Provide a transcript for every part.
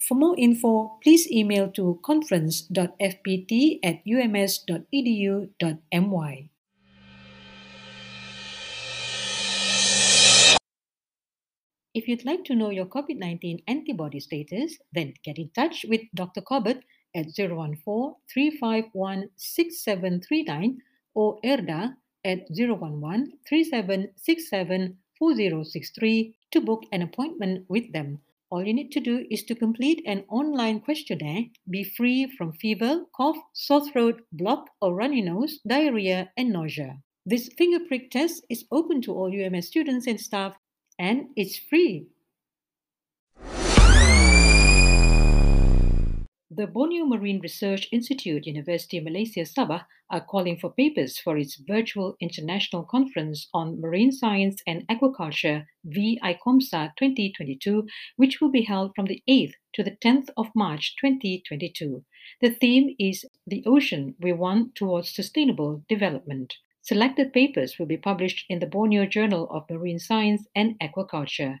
For more info, please email to conference.fpt at ums.edu.my. If you'd like to know your COVID 19 antibody status, then get in touch with Dr. Corbett at 014 351 6739 or ERDA at 011 3767 4063 to book an appointment with them. All you need to do is to complete an online questionnaire, be free from fever, cough, sore throat, block or runny nose, diarrhea, and nausea. This finger prick test is open to all UMS students and staff and it's free. The Borneo Marine Research Institute, University of Malaysia Sabah, are calling for papers for its virtual international conference on marine science and aquaculture, VICOMSA 2022, which will be held from the 8th to the 10th of March 2022. The theme is The Ocean We Want Towards Sustainable Development. Selected papers will be published in the Borneo Journal of Marine Science and Aquaculture.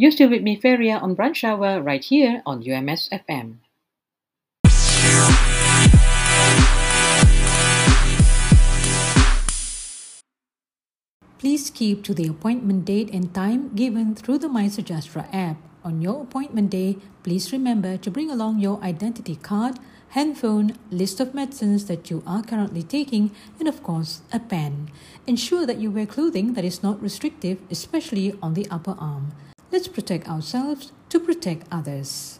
You're still with me, Feria, on Brunch Hour right here on UMS FM. Please keep to the appointment date and time given through the MySejahtera app. On your appointment day, please remember to bring along your identity card, handphone, list of medicines that you are currently taking, and of course, a pen. Ensure that you wear clothing that is not restrictive, especially on the upper arm. Let's protect ourselves to protect others.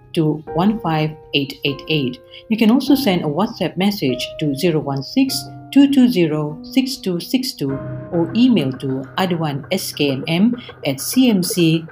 to 15888. You can also send a WhatsApp message to 016 220 6262 or email to aduanskmm at mcmc.gov.my.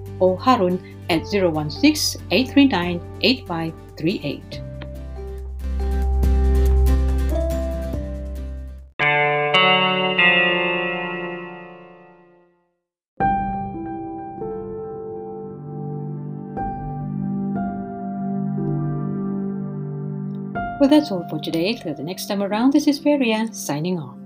or Harun at 016 839 8538. Well, that's all for today. Till the next time around, this is Feria signing off.